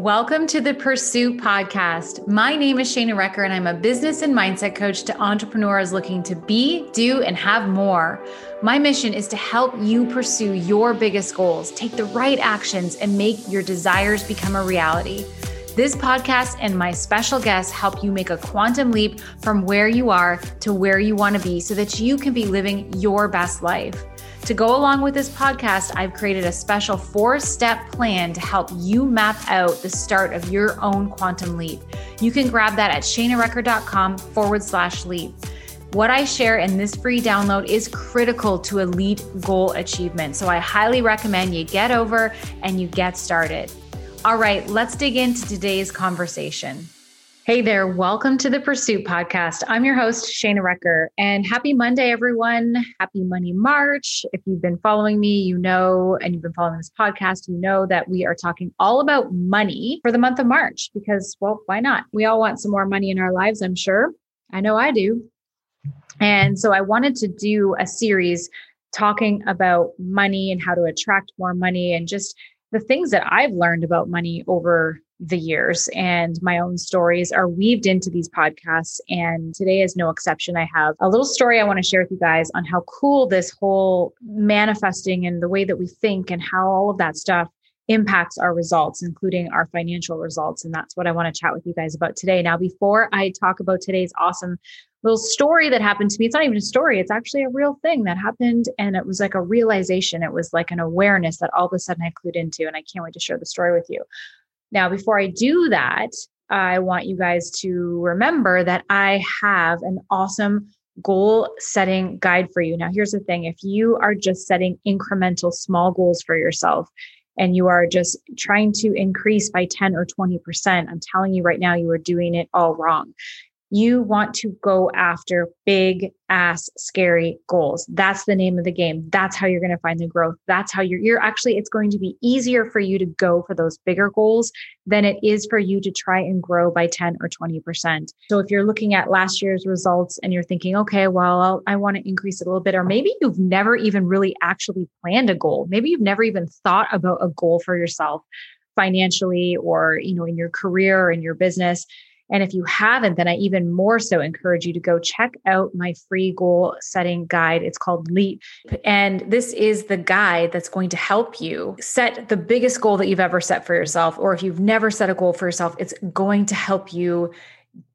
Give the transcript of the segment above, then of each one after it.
Welcome to the Pursuit Podcast. My name is Shana Recker, and I'm a business and mindset coach to entrepreneurs looking to be, do, and have more. My mission is to help you pursue your biggest goals, take the right actions, and make your desires become a reality. This podcast and my special guests help you make a quantum leap from where you are to where you want to be so that you can be living your best life. To go along with this podcast, I've created a special four step plan to help you map out the start of your own quantum leap. You can grab that at shanarecker.com forward slash leap. What I share in this free download is critical to elite goal achievement. So I highly recommend you get over and you get started. All right, let's dig into today's conversation. Hey there, welcome to the Pursuit Podcast. I'm your host, Shana Recker, and happy Monday, everyone. Happy Money March. If you've been following me, you know, and you've been following this podcast, you know that we are talking all about money for the month of March because, well, why not? We all want some more money in our lives, I'm sure. I know I do. And so I wanted to do a series talking about money and how to attract more money and just the things that I've learned about money over the years and my own stories are weaved into these podcasts. And today is no exception. I have a little story I want to share with you guys on how cool this whole manifesting and the way that we think and how all of that stuff impacts our results, including our financial results. And that's what I want to chat with you guys about today. Now, before I talk about today's awesome little story that happened to me, it's not even a story, it's actually a real thing that happened. And it was like a realization, it was like an awareness that all of a sudden I clued into. And I can't wait to share the story with you. Now, before I do that, I want you guys to remember that I have an awesome goal setting guide for you. Now, here's the thing if you are just setting incremental small goals for yourself and you are just trying to increase by 10 or 20%, I'm telling you right now, you are doing it all wrong you want to go after big ass scary goals. That's the name of the game. That's how you're going to find the growth. That's how you're you're actually it's going to be easier for you to go for those bigger goals than it is for you to try and grow by 10 or 20%. So if you're looking at last year's results and you're thinking, "Okay, well, I'll, I want to increase it a little bit," or maybe you've never even really actually planned a goal. Maybe you've never even thought about a goal for yourself financially or, you know, in your career or in your business and if you haven't, then I even more so encourage you to go check out my free goal setting guide. It's called Leap. And this is the guide that's going to help you set the biggest goal that you've ever set for yourself. Or if you've never set a goal for yourself, it's going to help you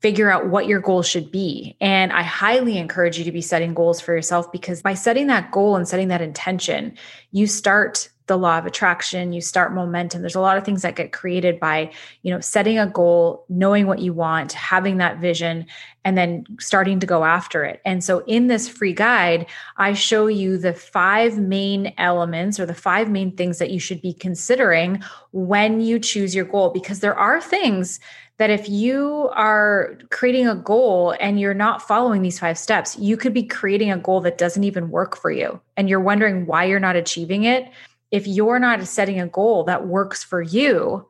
figure out what your goal should be. And I highly encourage you to be setting goals for yourself because by setting that goal and setting that intention, you start the law of attraction you start momentum there's a lot of things that get created by you know setting a goal knowing what you want having that vision and then starting to go after it and so in this free guide i show you the five main elements or the five main things that you should be considering when you choose your goal because there are things that if you are creating a goal and you're not following these five steps, you could be creating a goal that doesn't even work for you. And you're wondering why you're not achieving it if you're not setting a goal that works for you,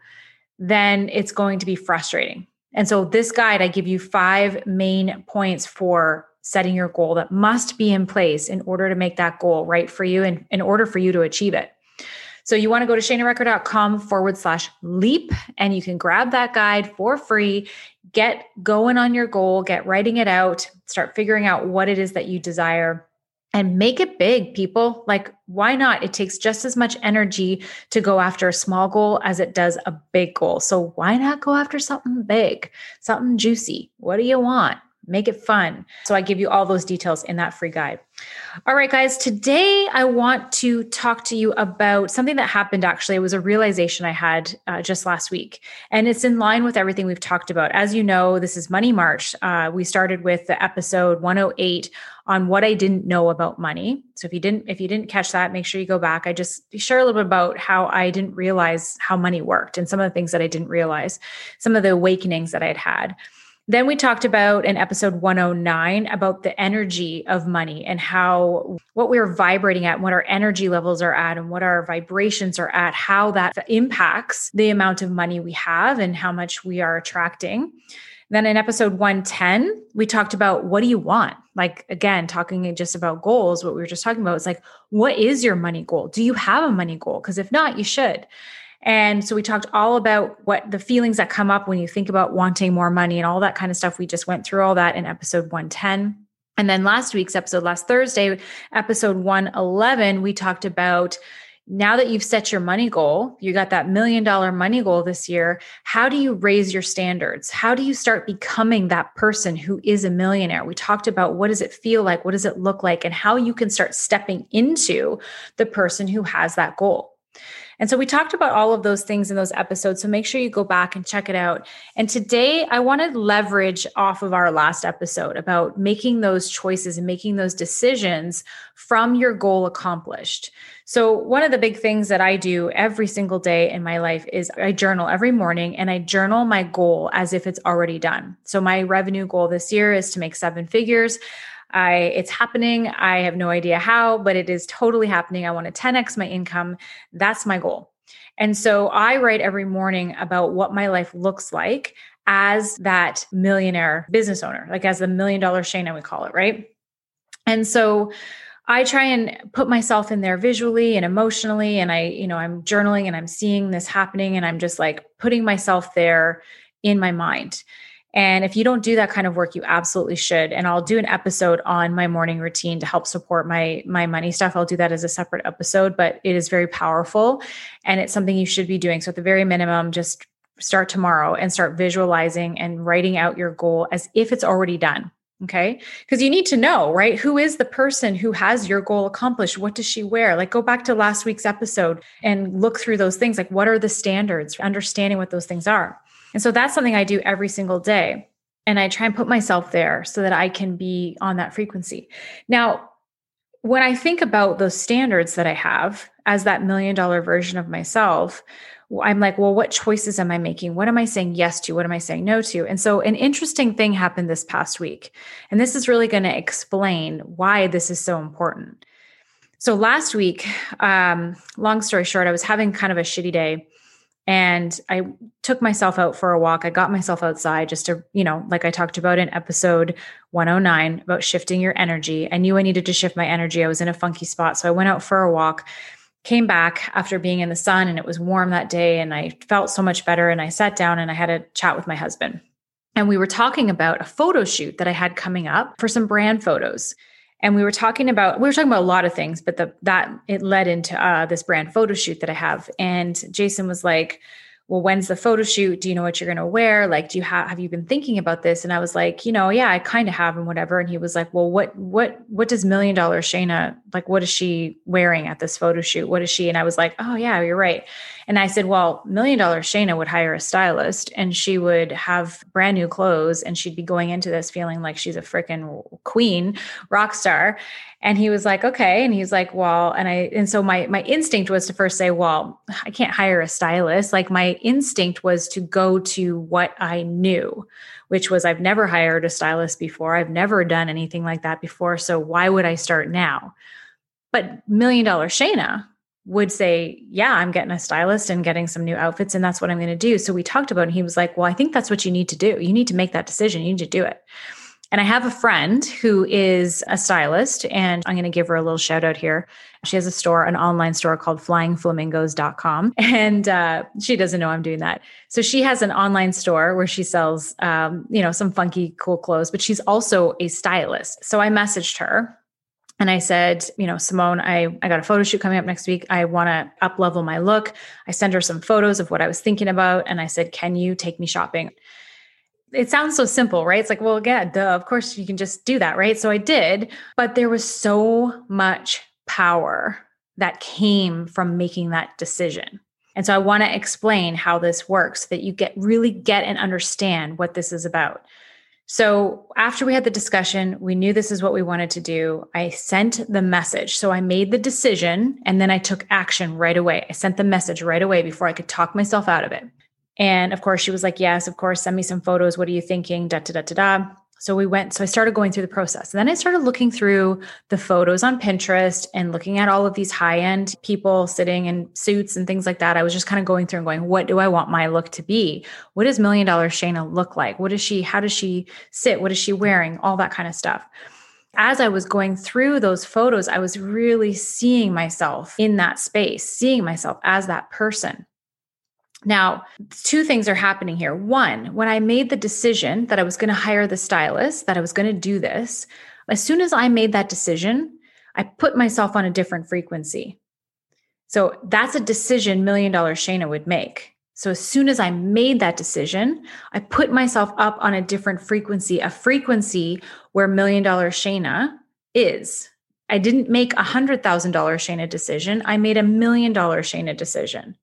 then it's going to be frustrating. And so, this guide, I give you five main points for setting your goal that must be in place in order to make that goal right for you and in order for you to achieve it. So, you want to go to shanarecker.com forward slash leap, and you can grab that guide for free. Get going on your goal, get writing it out, start figuring out what it is that you desire and make it big, people. Like, why not? It takes just as much energy to go after a small goal as it does a big goal. So, why not go after something big, something juicy? What do you want? Make it fun. So, I give you all those details in that free guide. All right, guys, today I want to talk to you about something that happened actually. It was a realization I had uh, just last week, and it's in line with everything we've talked about. As you know, this is Money March. Uh, we started with the episode 108 on what I didn't know about money. So if you didn't if you didn't catch that, make sure you go back. I just share a little bit about how I didn't realize how money worked and some of the things that I didn't realize, some of the awakenings that I had had. Then we talked about in episode 109 about the energy of money and how what we're vibrating at, what our energy levels are at, and what our vibrations are at, how that impacts the amount of money we have and how much we are attracting. Then in episode 110, we talked about what do you want? Like, again, talking just about goals, what we were just talking about is like, what is your money goal? Do you have a money goal? Because if not, you should. And so we talked all about what the feelings that come up when you think about wanting more money and all that kind of stuff. We just went through all that in episode 110. And then last week's episode, last Thursday, episode 111, we talked about now that you've set your money goal, you got that million dollar money goal this year. How do you raise your standards? How do you start becoming that person who is a millionaire? We talked about what does it feel like? What does it look like? And how you can start stepping into the person who has that goal. And so we talked about all of those things in those episodes. So make sure you go back and check it out. And today I want to leverage off of our last episode about making those choices and making those decisions from your goal accomplished. So, one of the big things that I do every single day in my life is I journal every morning and I journal my goal as if it's already done. So, my revenue goal this year is to make seven figures. I it's happening. I have no idea how, but it is totally happening. I want to 10x my income. That's my goal. And so I write every morning about what my life looks like as that millionaire business owner, like as the million dollar Shana, we call it, right? And so I try and put myself in there visually and emotionally. And I, you know, I'm journaling and I'm seeing this happening and I'm just like putting myself there in my mind. And if you don't do that kind of work, you absolutely should. And I'll do an episode on my morning routine to help support my my money stuff. I'll do that as a separate episode, but it is very powerful and it's something you should be doing. So at the very minimum, just start tomorrow and start visualizing and writing out your goal as if it's already done. Okay. Because you need to know, right? Who is the person who has your goal accomplished? What does she wear? Like, go back to last week's episode and look through those things. Like, what are the standards? Understanding what those things are. And so that's something I do every single day. And I try and put myself there so that I can be on that frequency. Now, when I think about those standards that I have as that million dollar version of myself, I'm like, well, what choices am I making? What am I saying yes to? What am I saying no to? And so, an interesting thing happened this past week. And this is really going to explain why this is so important. So, last week, um, long story short, I was having kind of a shitty day and I took myself out for a walk. I got myself outside just to, you know, like I talked about in episode 109 about shifting your energy. I knew I needed to shift my energy. I was in a funky spot. So I went out for a walk, came back after being in the sun, and it was warm that day. And I felt so much better. And I sat down and I had a chat with my husband. And we were talking about a photo shoot that I had coming up for some brand photos and we were talking about we were talking about a lot of things but the that it led into uh, this brand photo shoot that i have. And jason was like well when's the photo shoot? Do you know what you're going to wear? Like do you have have you been thinking about this? And i was like you know yeah i kind of have and whatever. And he was like well what what what does million dollar shana like what is she wearing at this photo shoot? What is she? And i was like oh yeah you're right and I said, well, Million Dollar Shana would hire a stylist and she would have brand new clothes and she'd be going into this feeling like she's a freaking queen, rock star. And he was like, okay. And he's like, well, and I, and so my, my instinct was to first say, well, I can't hire a stylist. Like my instinct was to go to what I knew, which was I've never hired a stylist before. I've never done anything like that before. So why would I start now? But Million Dollar Shana would say, Yeah, I'm getting a stylist and getting some new outfits, and that's what I'm going to do. So we talked about and he was like, Well, I think that's what you need to do. You need to make that decision. You need to do it. And I have a friend who is a stylist, and I'm going to give her a little shout out here. She has a store, an online store called flyingflamingos.com. And uh, she doesn't know I'm doing that. So she has an online store where she sells, um, you know, some funky, cool clothes, but she's also a stylist. So I messaged her and I said, you know, Simone, I, I got a photo shoot coming up next week. I want to up level my look. I sent her some photos of what I was thinking about. And I said, can you take me shopping? It sounds so simple, right? It's like, well, yeah, duh, of course you can just do that, right? So I did, but there was so much power that came from making that decision. And so I want to explain how this works so that you get really get and understand what this is about. So after we had the discussion, we knew this is what we wanted to do. I sent the message. So I made the decision and then I took action right away. I sent the message right away before I could talk myself out of it. And of course, she was like, Yes, of course, send me some photos. What are you thinking? Da da da da da. So we went, so I started going through the process. And then I started looking through the photos on Pinterest and looking at all of these high end people sitting in suits and things like that. I was just kind of going through and going, what do I want my look to be? What does Million Dollar Shana look like? What is she, how does she sit? What is she wearing? All that kind of stuff. As I was going through those photos, I was really seeing myself in that space, seeing myself as that person. Now, two things are happening here. One, when I made the decision that I was going to hire the stylist, that I was going to do this, as soon as I made that decision, I put myself on a different frequency. So that's a decision million dollar Shana would make. So as soon as I made that decision, I put myself up on a different frequency, a frequency where million dollar Shana is. I didn't make a hundred thousand dollar Shana decision. I made a million dollar Shana decision.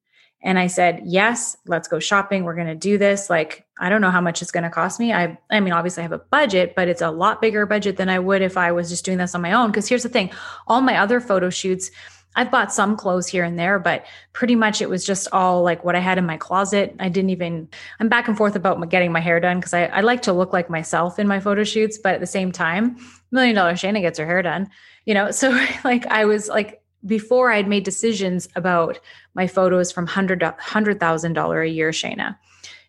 And I said, yes, let's go shopping. We're going to do this. Like, I don't know how much it's going to cost me. I, I mean, obviously I have a budget, but it's a lot bigger budget than I would if I was just doing this on my own. Cause here's the thing, all my other photo shoots, I've bought some clothes here and there, but pretty much it was just all like what I had in my closet. I didn't even, I'm back and forth about getting my hair done because I, I like to look like myself in my photo shoots, but at the same time, million dollar Shana gets her hair done, you know? So like I was like, before I'd made decisions about my photos from hundred hundred thousand dollar a year Shana.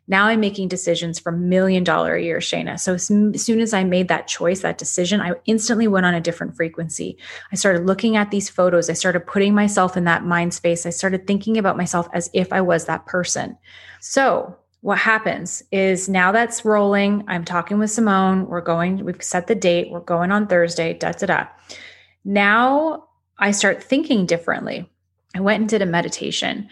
Now I'm making decisions for million dollar a year Shana. So as soon as I made that choice, that decision, I instantly went on a different frequency. I started looking at these photos. I started putting myself in that mind space. I started thinking about myself as if I was that person. So what happens is now that's rolling. I'm talking with Simone. We're going, we've set the date. We're going on Thursday, da da da. Now I start thinking differently. I went and did a meditation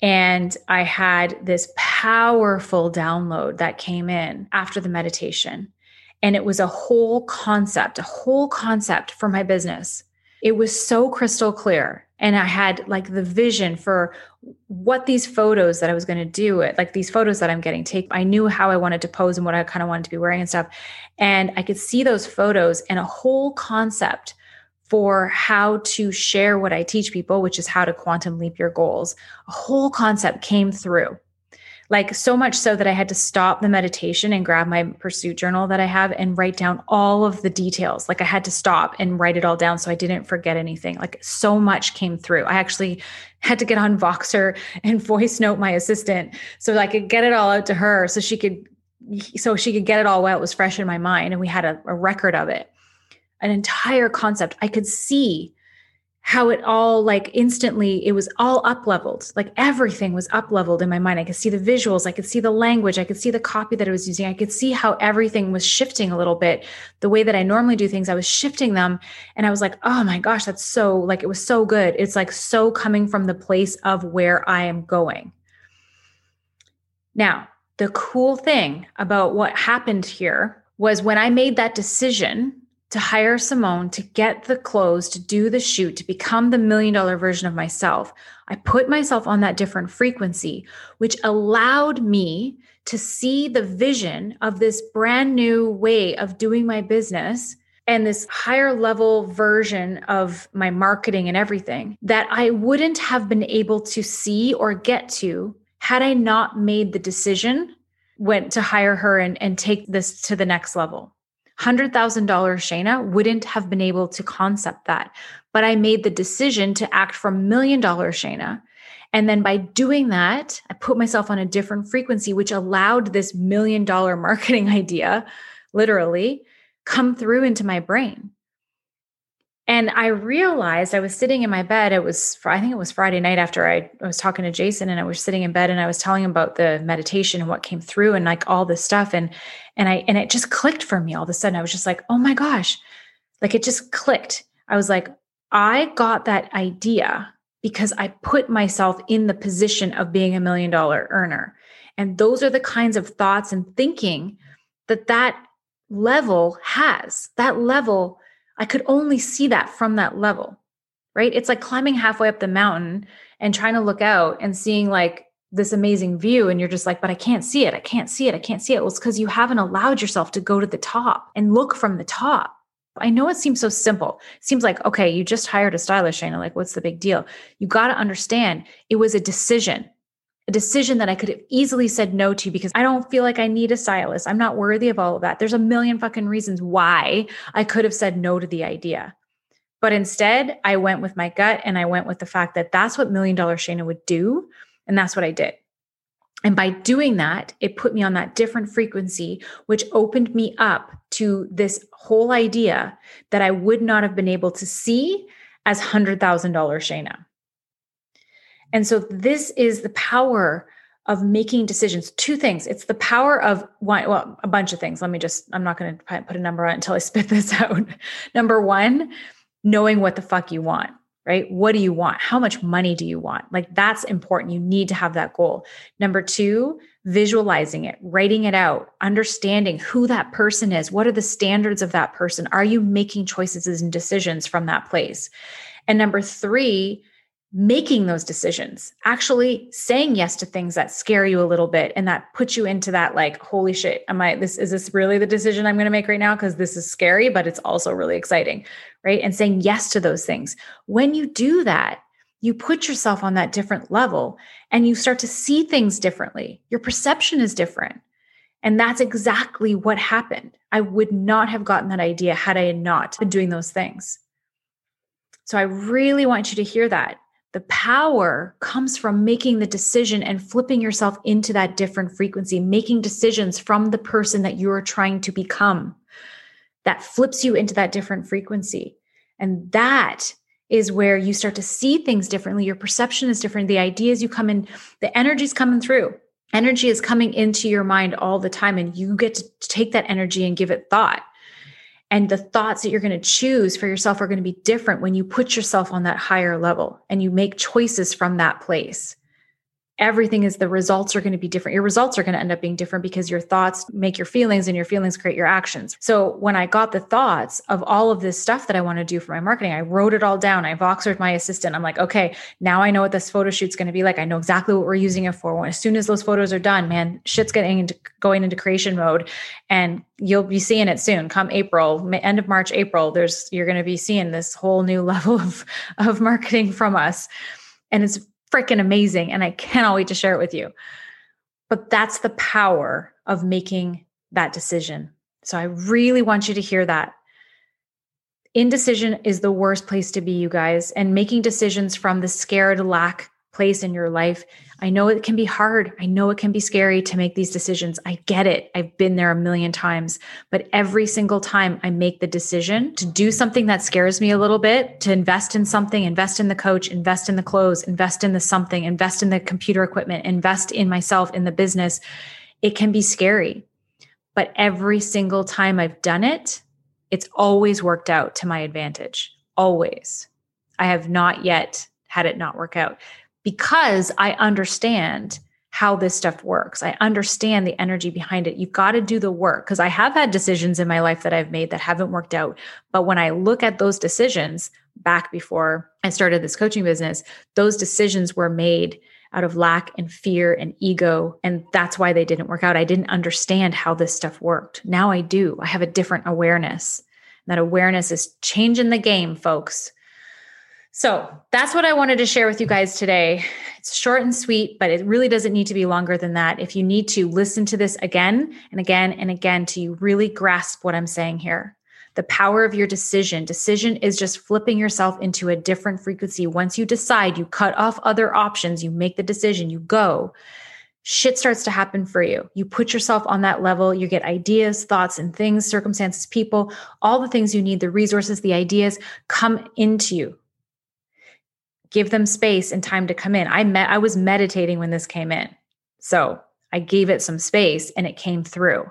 and I had this powerful download that came in after the meditation. And it was a whole concept, a whole concept for my business. It was so crystal clear. And I had like the vision for what these photos that I was going to do, it like these photos that I'm getting taken. I knew how I wanted to pose and what I kind of wanted to be wearing and stuff. And I could see those photos and a whole concept for how to share what I teach people, which is how to quantum leap your goals. A whole concept came through. Like so much so that I had to stop the meditation and grab my pursuit journal that I have and write down all of the details. Like I had to stop and write it all down so I didn't forget anything. Like so much came through. I actually had to get on Voxer and voice note my assistant so I could get it all out to her so she could so she could get it all while it was fresh in my mind and we had a, a record of it an entire concept. I could see how it all like instantly it was all up leveled like everything was up leveled in my mind. I could see the visuals. I could see the language. I could see the copy that i was using. I could see how everything was shifting a little bit the way that i normally do things. I was shifting them and i was like oh my gosh that's so like it was so good. It's like so coming from the place of where i am going. Now the cool thing about what happened here was when i made that decision to hire Simone to get the clothes, to do the shoot, to become the million dollar version of myself. I put myself on that different frequency, which allowed me to see the vision of this brand new way of doing my business and this higher level version of my marketing and everything that I wouldn't have been able to see or get to had I not made the decision went to hire her and, and take this to the next level. $100,000 Shana wouldn't have been able to concept that. But I made the decision to act from million dollar Shana. And then by doing that, I put myself on a different frequency, which allowed this million dollar marketing idea literally come through into my brain. And I realized I was sitting in my bed. It was, I think it was Friday night after I, was talking to Jason and I was sitting in bed and I was telling him about the meditation and what came through and like all this stuff. And, and I, and it just clicked for me all of a sudden. I was just like, oh my gosh, like it just clicked. I was like, I got that idea because I put myself in the position of being a million dollar earner. And those are the kinds of thoughts and thinking that that level has. That level I could only see that from that level, right? It's like climbing halfway up the mountain and trying to look out and seeing like this amazing view. And you're just like, but I can't see it. I can't see it. I can't see it. Well, it's because you haven't allowed yourself to go to the top and look from the top. I know it seems so simple. It seems like, okay, you just hired a stylist, Shana. Like, what's the big deal? You got to understand it was a decision a decision that I could have easily said no to because I don't feel like I need a stylist. I'm not worthy of all of that. There's a million fucking reasons why I could have said no to the idea. But instead, I went with my gut and I went with the fact that that's what Million Dollar Shana would do. And that's what I did. And by doing that, it put me on that different frequency, which opened me up to this whole idea that I would not have been able to see as $100,000 Shana. And so this is the power of making decisions. Two things. It's the power of one, well, a bunch of things. Let me just, I'm not going to put a number on until I spit this out. Number one, knowing what the fuck you want, right? What do you want? How much money do you want? Like that's important. You need to have that goal. Number two, visualizing it, writing it out, understanding who that person is. What are the standards of that person? Are you making choices and decisions from that place? And number three, making those decisions, actually saying yes to things that scare you a little bit and that put you into that like, holy shit, am I this is this really the decision I'm going to make right now? Because this is scary, but it's also really exciting, right? And saying yes to those things. When you do that, you put yourself on that different level and you start to see things differently. Your perception is different. And that's exactly what happened. I would not have gotten that idea had I not been doing those things. So I really want you to hear that. The power comes from making the decision and flipping yourself into that different frequency, making decisions from the person that you're trying to become. That flips you into that different frequency. And that is where you start to see things differently. Your perception is different. The ideas you come in, the energy's coming through. Energy is coming into your mind all the time, and you get to take that energy and give it thought. And the thoughts that you're going to choose for yourself are going to be different when you put yourself on that higher level and you make choices from that place everything is the results are going to be different. Your results are going to end up being different because your thoughts make your feelings and your feelings create your actions. So when I got the thoughts of all of this stuff that I want to do for my marketing, I wrote it all down. I voxered my assistant. I'm like, okay, now I know what this photo shoot's going to be like. I know exactly what we're using it for. When as soon as those photos are done, man, shit's getting into going into creation mode and you'll be seeing it soon come april end of march april there's you're going to be seeing this whole new level of of marketing from us and it's freaking amazing. And I cannot wait to share it with you. But that's the power of making that decision. So I really want you to hear that. Indecision is the worst place to be, you guys. And making decisions from the scared lack place in your life. I know it can be hard. I know it can be scary to make these decisions. I get it. I've been there a million times. But every single time I make the decision to do something that scares me a little bit, to invest in something, invest in the coach, invest in the clothes, invest in the something, invest in the computer equipment, invest in myself, in the business, it can be scary. But every single time I've done it, it's always worked out to my advantage. Always. I have not yet had it not work out because I understand how this stuff works. I understand the energy behind it. You've got to do the work because I have had decisions in my life that I've made that haven't worked out. But when I look at those decisions back before I started this coaching business, those decisions were made out of lack and fear and ego. And that's why they didn't work out. I didn't understand how this stuff worked. Now I do. I have a different awareness. That awareness is changing the game, folks. So that's what I wanted to share with you guys today. It's short and sweet, but it really doesn't need to be longer than that. If you need to listen to this again and again and again to you really grasp what I'm saying here. The power of your decision. Decision is just flipping yourself into a different frequency. Once you decide, you cut off other options, you make the decision, you go. Shit starts to happen for you. You put yourself on that level, you get ideas, thoughts, and things, circumstances, people, all the things you need, the resources, the ideas come into you give them space and time to come in. I met I was meditating when this came in. So, I gave it some space and it came through.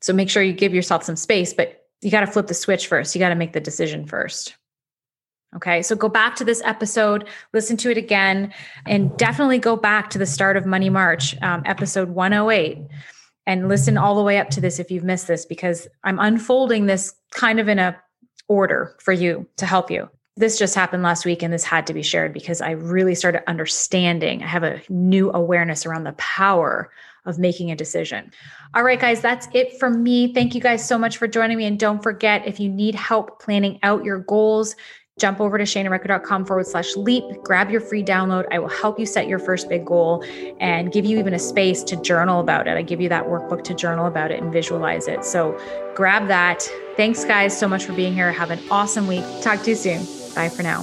So make sure you give yourself some space, but you got to flip the switch first. You got to make the decision first. Okay, so go back to this episode, listen to it again, and definitely go back to the start of Money March, um, episode 108, and listen all the way up to this if you've missed this, because I'm unfolding this kind of in a order for you to help you this just happened last week and this had to be shared because I really started understanding. I have a new awareness around the power of making a decision. All right, guys, that's it from me. Thank you guys so much for joining me. And don't forget, if you need help planning out your goals, jump over to shanarecker.com forward slash leap, grab your free download. I will help you set your first big goal and give you even a space to journal about it. I give you that workbook to journal about it and visualize it. So grab that. Thanks, guys, so much for being here. Have an awesome week. Talk to you soon. Bye for now.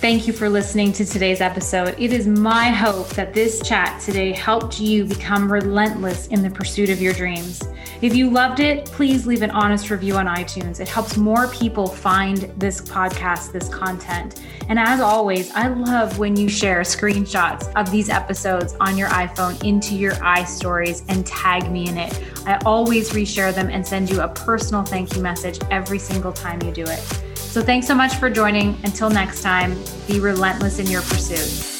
Thank you for listening to today's episode. It is my hope that this chat today helped you become relentless in the pursuit of your dreams. If you loved it, please leave an honest review on iTunes. It helps more people find this podcast, this content. And as always, I love when you share screenshots of these episodes on your iPhone into your iStories and tag me in it. I always reshare them and send you a personal thank you message every single time you do it. So thanks so much for joining. Until next time, be relentless in your pursuit.